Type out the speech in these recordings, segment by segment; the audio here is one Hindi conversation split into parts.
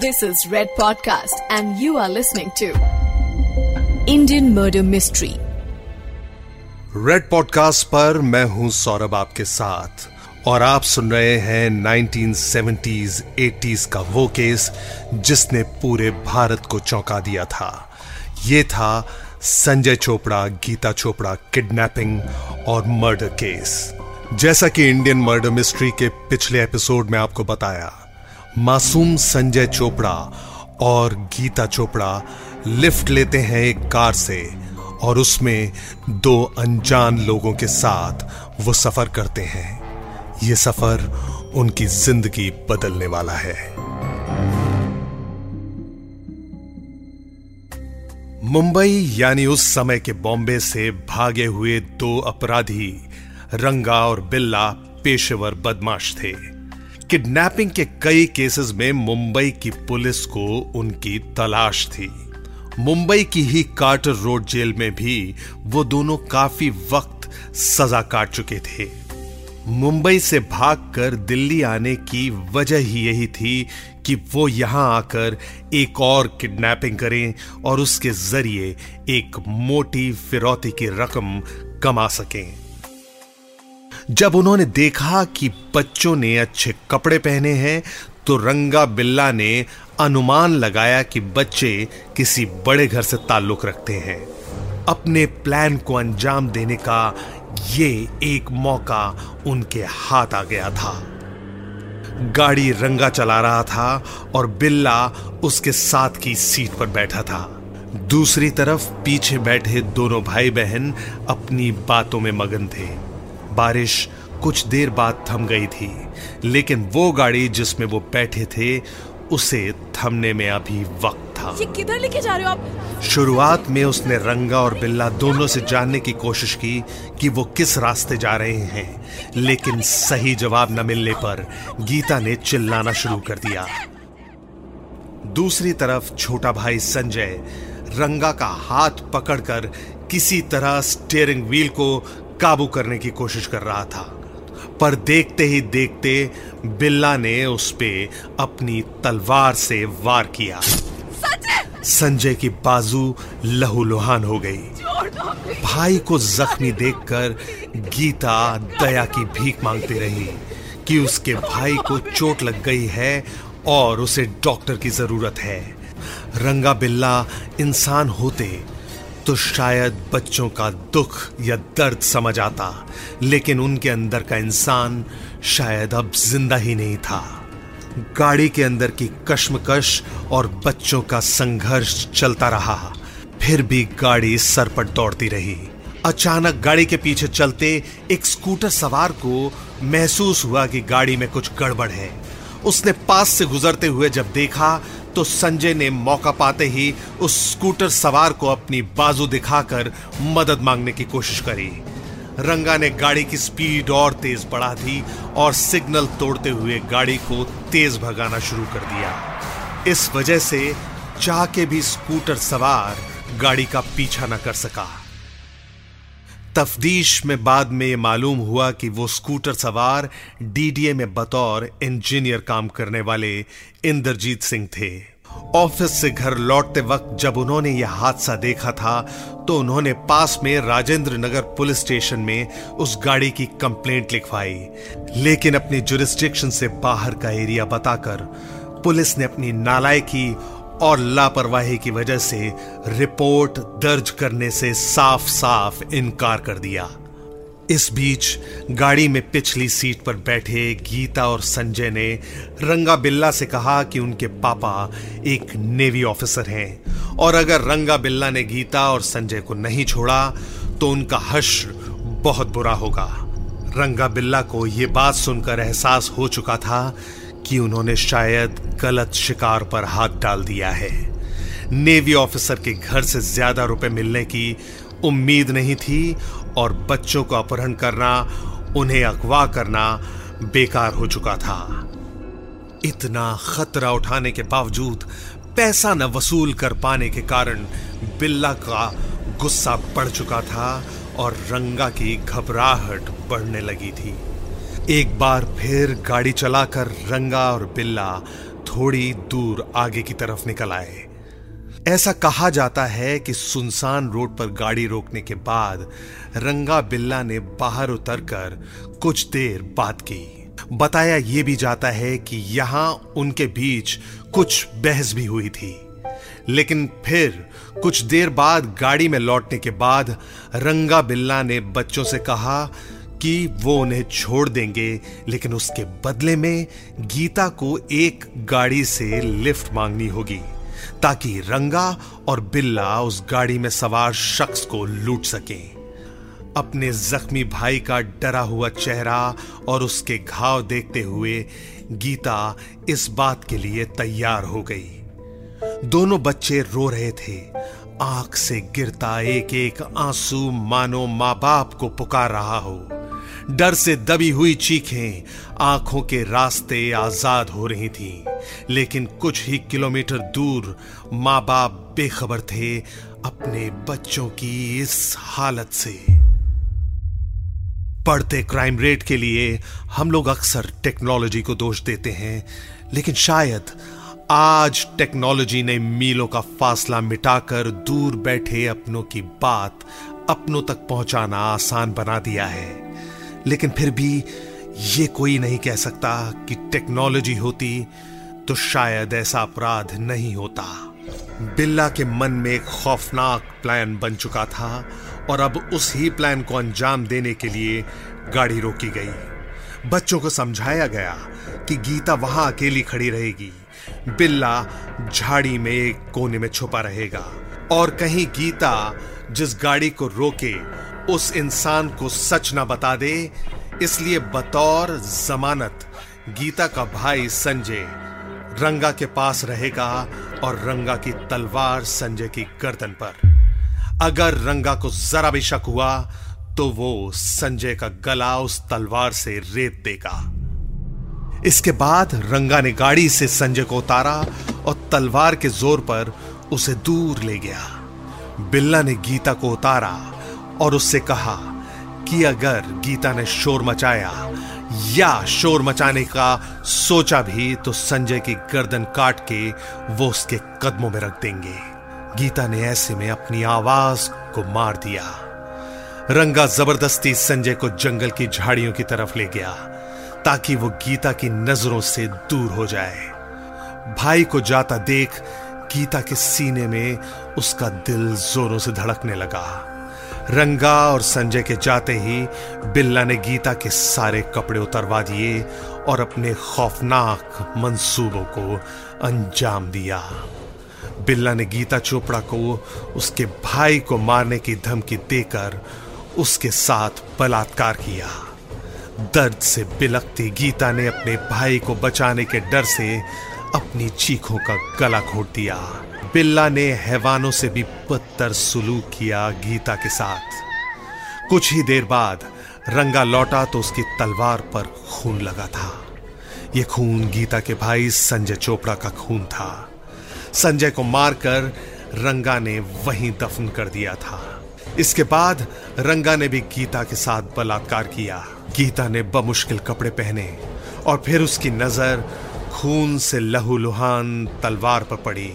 This is Red Podcast, and you are listening to Indian Murder Mystery. Red Podcast पर मैं हूँ सौरभ आपके साथ और आप सुन रहे हैं 1970s 80s का वो केस जिसने पूरे भारत को चौंका दिया था ये था संजय चोपड़ा गीता चोपड़ा किडनैपिंग और मर्डर केस जैसा कि इंडियन मर्डर मिस्ट्री के पिछले एपिसोड में आपको बताया मासूम संजय चोपड़ा और गीता चोपड़ा लिफ्ट लेते हैं एक कार से और उसमें दो अनजान लोगों के साथ वो सफ़र करते हैं। ये सफ़र उनकी ज़िंदगी बदलने वाला है। मुंबई यानी उस समय के बॉम्बे से भागे हुए दो अपराधी, रंगा और बिल्ला, पेशेवर बदमाश थे। किडनैपिंग के कई केसेस में मुंबई की पुलिस को उनकी तलाश थी। मुंबई की ही कार्टर रोड जेल में भी वो दोनों काफ़ी वक्त सजा काट चुके थे। मुंबई से भागकर दिल्ली आने की वजह ही यही थी कि वो यहाँ आकर एक और किडनैपिंग करें और उसके ज़रिए एक मोटी फिरौती की रकम कमा सकें। जब उन्होंने देखा कि बच्चों ने अच्छे कपड़े पहने हैं तो रंगा बिल्ला ने अनुमान लगाया कि बच्चे किसी बड़े घर से ताल्लुक रखते हैं। अपने प्लान को अंजाम देने का ये एक मौका उनके हाथ आ गया था। गाड़ी रंगा चला रहा था और बिल्ला उसके साथ की सीट पर बैठा था। दूसरी तरफ़ पीछे बैठे दोनों भाई बहन अपनी बातों में मगन थे। बारिश कुछ देर बाद थम गई थी लेकिन वो गाड़ी जिसमें वो बैठे थे उसे थमने में अभी वक्त था। ये किधर लेके जा रहे हो आप? शुरुआत में उसने रंगा और बिल्ला दोनों से जानने की कोशिश की कि वो किस रास्ते जा रहे हैं लेकिन सही जवाब न मिलने पर गीता ने चिल्लाना शुरू कर दिया। दूसरी तरफ़ छोटा भाई संजय रंगा का हाथ पकड़कर किसी तरह स्टेयरिंग व्हील को काबू करने की कोशिश कर रहा था। पर देखते ही देखते बिल्ला ने उस पे अपनी तलवार से वार किया। संजय की बाजू लहूलुहान हो गई। भाई को जख्मी देखकर गीता दया की भीख मांगती रही कि उसके भाई को चोट लग गई है और उसे डॉक्टर की ज़रूरत है। रंगा बिल्ला इंसान होते तो शायद बच्चों का दुख या दर्द समझ आता, लेकिन उनके अंदर का इंसान शायद अब ज़िंदा ही नहीं था। गाड़ी के अंदर की कश्मकश और बच्चों का संघर्ष चलता रहा। फिर भी गाड़ी सर पर दौड़ती रही। अचानक गाड़ी के पीछे चलते एक स्कूटर सवार को महसूस हुआ कि गाड़ी में कुछ गड़बड़ है। उसने पास से गुजरते हुए जब देखा तो संजय ने मौका पाते ही उस स्कूटर सवार को अपनी बाजू दिखाकर मदद मांगने की कोशिश करी। रंगा ने गाड़ी की स्पीड और तेज बढ़ा दी और सिग्नल तोड़ते हुए गाड़ी को तेज भगाना शुरू कर दिया। इस वजह से चाह के भी स्कूटर सवार गाड़ी का पीछा न कर सका। तफ्तीश में बाद में ये मालूम हुआ कि वो स्कूटर सवार डीडीए में बतौर इंजीनियर काम करने वाले इंद्रजीत सिंह थे। ऑफ़िस से घर लौटते वक्त जब उन्होंने यह हादसा देखा था तो उन्होंने पास में राजेंद्र नगर पुलिस स्टेशन में उस गाड़ी की कंप्लेंट लिखवाई। लेकिन अपनी जुरिस्डिक्शन से बाहर का एरिया बताकर पुलिस ने अपनी नालायकी और लापरवाही की वजह से रिपोर्ट दर्ज करने से साफ़ साफ़ इनकार कर दिया। इस बीच गाड़ी में पिछली सीट पर बैठे गीता और संजय ने रंगा बिल्ला से कहा कि उनके पापा एक नेवी ऑफिसर हैं और अगर रंगा बिल्ला ने गीता और संजय को नहीं छोड़ा तो उनका हश्र बहुत बुरा होगा। रंगा बिल्ला को यह बात सुनकर एहसास हो चुका था कि उन्होंने शायद गलत शिकार पर हाथ डाल दिया है। नेवी ऑफिसर के घर से ज़्यादा रुपए मिलने की उम्मीद नहीं थी और बच्चों को अपहरण करना, उन्हें अगवा करना बेकार हो चुका था। इतना खतरा उठाने के बावजूद पैसा न वसूल कर पाने के कारण बिल्ला का गुस्सा बढ़ चुका था और रंगा की घबराहट बढ़ने लगी थी। एक बार फिर गाड़ी चलाकर रंगा और बिल्ला थोड़ी दूर आगे की तरफ़ निकल आए। ऐसा कहा जाता है कि सुनसान रोड पर गाड़ी रोकने के बाद रंगा बिल्ला ने बाहर उतरकर कुछ देर बात की। बताया यह भी जाता है कि यहाँ उनके बीच कुछ बहस भी हुई थी। लेकिन फिर कुछ देर बाद गाड़ी में लौटने के बाद रंगा बिल्ला ने बच्चों से कहा कि वो उन्हें छोड़ देंगे, लेकिन उसके बदले में गीता को एक गाड़ी से लिफ्ट मांगनी होगी, ताकि रंगा और बिल्ला उस गाड़ी में सवार शख्स को लूट सकें। अपने जख्मी भाई का डरा हुआ चेहरा और उसके घाव देखते हुए गीता इस बात के लिए तैयार हो गई। दोनों बच्चे रो रहे थे। आँख से गिरता एक एक आँसू मानो माँ बाप को पुकार रहा हो। डर से दबी हुई चीखें आँखों के रास्ते आज़ाद हो रही थीं, लेकिन कुछ ही किलोमीटर दूर माँ बाप बेखबर थे अपने बच्चों की इस हालत से। बढ़ते क्राइम रेट के लिए हम लोग अक्सर टेक्नोलॉजी को दोष देते हैं लेकिन शायद आज टेक्नोलॉजी ने मीलों का फासला मिटाकर दूर बैठे अपनों की बात अपनों तक पहुंचाना आसान बना दिया है। लेकिन फिर भी ये कोई नहीं कह सकता कि टेक्नोलॉजी होती तो शायद ऐसा अपराध नहीं होता। बिल्ला के मन में एक खौफनाक प्लान बन चुका था और अब उस ही प्लान को अंजाम देने के लिए गाड़ी रोकी गई। बच्चों को समझाया गया कि गीता वहाँ अकेली खड़ी रहेगी। बिल्ला झाड़ी में एक कोने में छुपा रहेगा और कहीं गीता जिस गाड़ी को रोके उस इंसान को सच ना बता दे, इसलिए बतौर जमानत, गीता का भाई संजय, रंगा के पास रहेगा और रंगा की तलवार संजय की गर्दन पर। अगर रंगा को जरा भी शक हुआ तो वो संजय का गला उस तलवार से रेत देगा। इसके बाद रंगा ने गाड़ी से संजय को उतारा और तलवार के ज़ोर पर उसे दूर ले गया। बिल्ला ने गीता को उतारा और उससे कहा, कि अगर गीता ने शोर मचाया या शोर मचाने का सोचा भी तो संजय की गर्दन काट के वो उसके कदमों में रख देंगे। गीता ने ऐसे में अपनी आवाज़ को मार दिया। रंगा ज़बरदस्ती संजय को जंगल की झाड़ियों की तरफ़ ले गया, ताकि वो गीता की नज़रों से दूर हो जाए। भाई को जाता देख गीता के सीने में उसका दिल जोरों से धड़कने लगा। रंगा और संजय के जाते ही बिल्ला ने गीता के सारे कपड़े उतरवा दिए और अपने खौफनाक मंसूबों को अंजाम दिया। बिल्ला ने गीता चोपड़ा को उसके भाई को मारने की धमकी देकर उसके साथ बलात्कार किया। दर्द से बिलकती गीता ने अपने भाई को बचाने के डर से अपनी चीखों का गला घोट दिया। बिल्ला ने हैवानों से भी बदतर सुलूक किया गीता के साथ। कुछ ही देर बाद रंगा लौटा तो उसकी तलवार पर खून लगा था। यह खून गीता के भाई संजय चोपड़ा का खून था। संजय को मारकर रंगा ने वहीं दफन कर दिया था। इसके बाद रंगा ने भी गीता के साथ बलात्कार किया। गीता ने बमुश्किल कपड़े पहने और फिर उसकी नज़र खून से लहूलुहान तलवार पर पड़ी।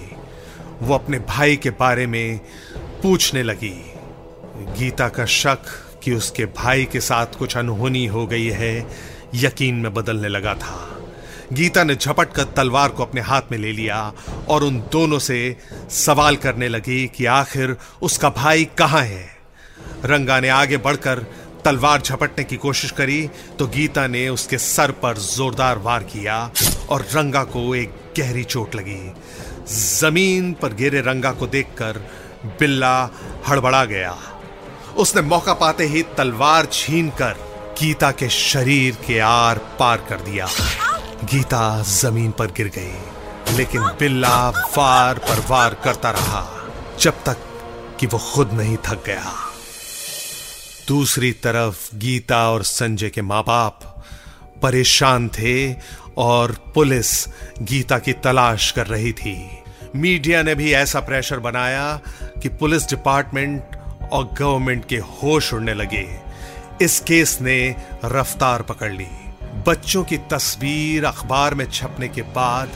वो अपने भाई के बारे में पूछने लगी। गीता का शक कि उसके भाई के साथ कुछ अनहोनी हो गई है, यकीन में बदलने लगा था। गीता ने झपट कर तलवार को अपने हाथ में ले लिया और उन दोनों से सवाल करने लगी कि आखिर उसका भाई कहाँ है? रंगा ने आगे बढ़कर तलवार झपटने की कोशिश करी तो गीता ने उसके सर पर जोरदार वार किया और रंगा को एक गहरी चोट लगी। ज़मीन पर गिरे रंगा को देखकर बिल्ला हड़बड़ा गया। उसने मौका पाते ही तलवार छीनकर गीता के शरीर के आर पार कर दिया। गीता ज़मीन पर गिर गई, लेकिन बिल्ला वार पर वार करता रहा, जब तक कि वो खुद नहीं थक गया। दूसरी तरफ़ गीता और संजय के माँ बाप परेशान थे और पुलिस गीता की तलाश कर रही थी। मीडिया ने भी ऐसा प्रेशर बनाया कि पुलिस डिपार्टमेंट और गवर्नमेंट के होश उड़ने लगे। इस केस ने रफ्तार पकड़ ली। बच्चों की तस्वीर अखबार में छपने के बाद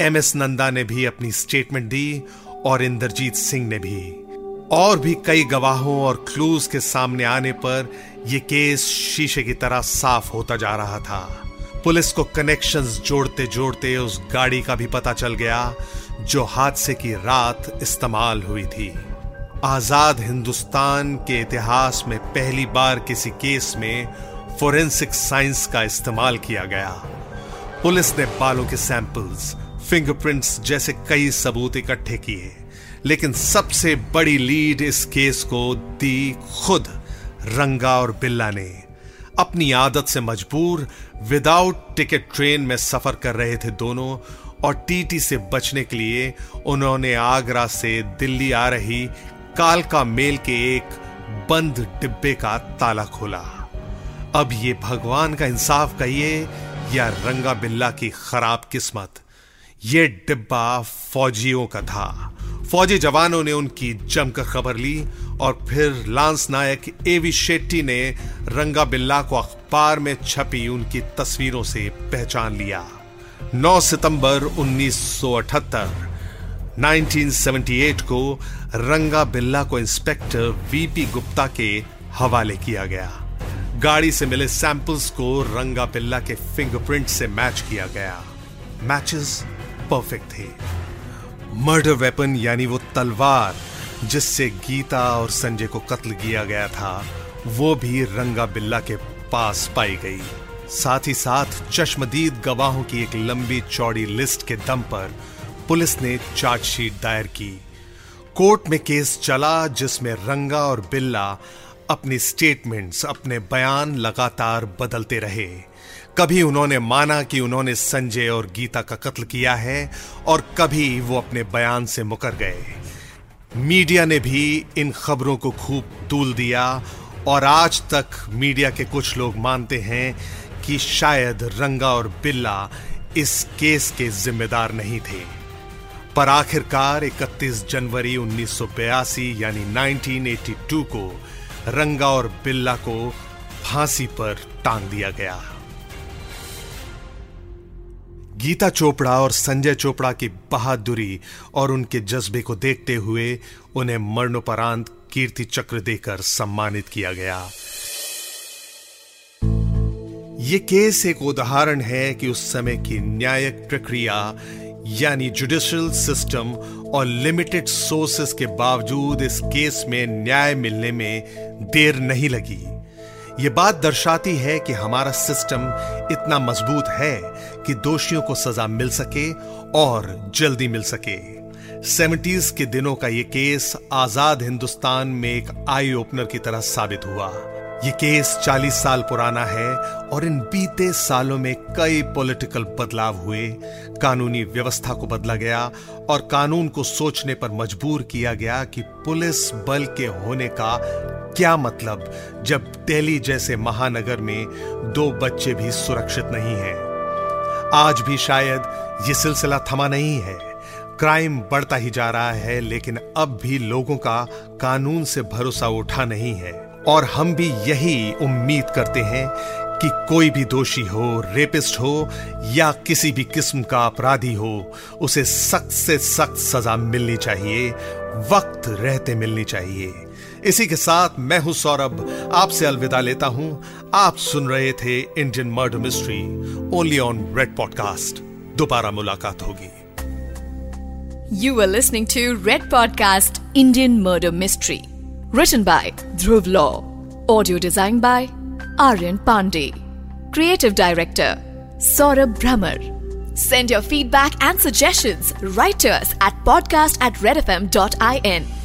एम एस नंदा ने भी अपनी स्टेटमेंट दी और इंद्रजीत सिंह ने भी। और भी कई गवाहों और क्लूज के सामने आने पर यह केस शीशे की तरह साफ़ होता जा रहा था। पुलिस को कनेक्शंस जोड़ते जोड़ते उस गाड़ी का भी पता चल गया, जो हादसे की रात इस्तेमाल हुई थी। आज़ाद हिंदुस्तान के इतिहास में पहली बार किसी केस में फोरेंसिक साइंस का इस्तेमाल किया गया। पुलिस ने बालों के सैंपल्स फिंगरप्रिंट्स जैसे कई सबूत इकट्ठे किए। लेकिन सबसे बड़ी लीड इस केस को दी खुद, रंगा और बिल्ला ने। अपनी आदत से मजबूर विदाउट टिकट ट्रेन में सफ़र कर रहे थे दोनों, और टीटी से बचने के लिए उन्होंने आगरा से दिल्ली आ रही कालका मेल के एक बंद डिब्बे का ताला खोला। अब ये भगवान का इंसाफ कहिए या रंगा बिल्ला की खराब किस्मत, ये डिब्बा फौजियों का था। फौजी जवानों ने उनकी जमकर खबर ली और फिर लांस नायक एवी शेट्टी ने रंगा बिल्ला को अखबार में छपी उनकी तस्वीरों से पहचान लिया। 9 सितंबर 1978 1978 को रंगा बिल्ला को इंस्पेक्टर वीपी गुप्ता के हवाले किया गया। गाड़ी से मिले सैंपल्स को रंगा बिल्ला के फिंगरप्रिंट से मैच किया गया। मैचेस परफेक्ट थे। मर्डर वेपन यानी वो तलवार जिससे गीता और संजय को कत्ल किया गया था, वो भी रंगा बिल्ला के पास पाई गई। साथ ही साथ चश्मदीद गवाहों की एक लंबी चौड़ी लिस्ट के दम पर पुलिस ने चार्जशीट दायर की। कोर्ट में केस चला जिसमें रंगा और बिल्ला अपनी स्टेटमेंट्स, अपने बयान लगातार बदलते रहे। कभी उन्होंने माना कि उन्होंने संजय और गीता का कत्ल किया है और कभी वो अपने बयान से मुकर गए। मीडिया ने भी इन खबरों को खूब तूल दिया और आज तक मीडिया के कुछ लोग मानते हैं कि शायद रंगा और बिल्ला इस केस के जिम्मेदार नहीं थे। पर आखिरकार 31 जनवरी 1982 यानी 1982 को रंगा और बिल्ला को फांसी पर टांग दिया गया। गीता चोपड़ा और संजय चोपड़ा की बहादुरी और उनके जज्बे को देखते हुए उन्हें मरणोपरांत कीर्ति चक्र देकर सम्मानित किया गया। ये केस एक उदाहरण है कि उस समय की न्यायिक प्रक्रिया, यानी जुडिशियल सिस्टम और लिमिटेड सोर्सेस के बावजूद इस केस में न्याय मिलने में देर नहीं लगी। ये बात दर्शाती है कि हमारा सिस्टम इतना मज़बूत है कि दोषियों को सजा मिल सके और जल्दी मिल सके। सेवेंटीज के दिनों का यह केस आज़ाद हिंदुस्तान में एक आई ओपनर की तरह साबित हुआ। ये केस 40 साल पुराना है और इन बीते सालों में कई पॉलिटिकल बदलाव हुए। कानूनी व्यवस्था को बदला गया और कानून को सोचने पर मजबूर किया गया कि पुलिस बल के होने का क्या मतलब जब दिल्ली जैसे महानगर में दो बच्चे भी सुरक्षित नहीं हैं। आज भी शायद ये सिलसिला थमा नहीं है। क्राइम बढ़ता ही जा रहा है, लेकिन अब भी लोगों का कानून से भरोसा उठा नहीं है। और हम भी यही उम्मीद करते हैं कि कोई भी दोषी हो रेपिस्ट हो, या किसी भी किस्म का अपराधी हो, उसे सख्त से सख्त सजा मिलनी चाहिए, वक्त रहते मिलनी चाहिए। इसी के साथ मैं हूँ सौरभ, आपसे अलविदा लेता हूँ। आप सुन रहे थे Indian Murder Mystery only on Red Podcast दोबारा मुलाकात होगी। You were listening to Red Podcast Indian Murder Mystery. Written by Dhruv Law. Audio designed by Aryan Pandey. Creative Director Saurabh Brahmer. Send your feedback and suggestions right to us at podcast at redfm.in.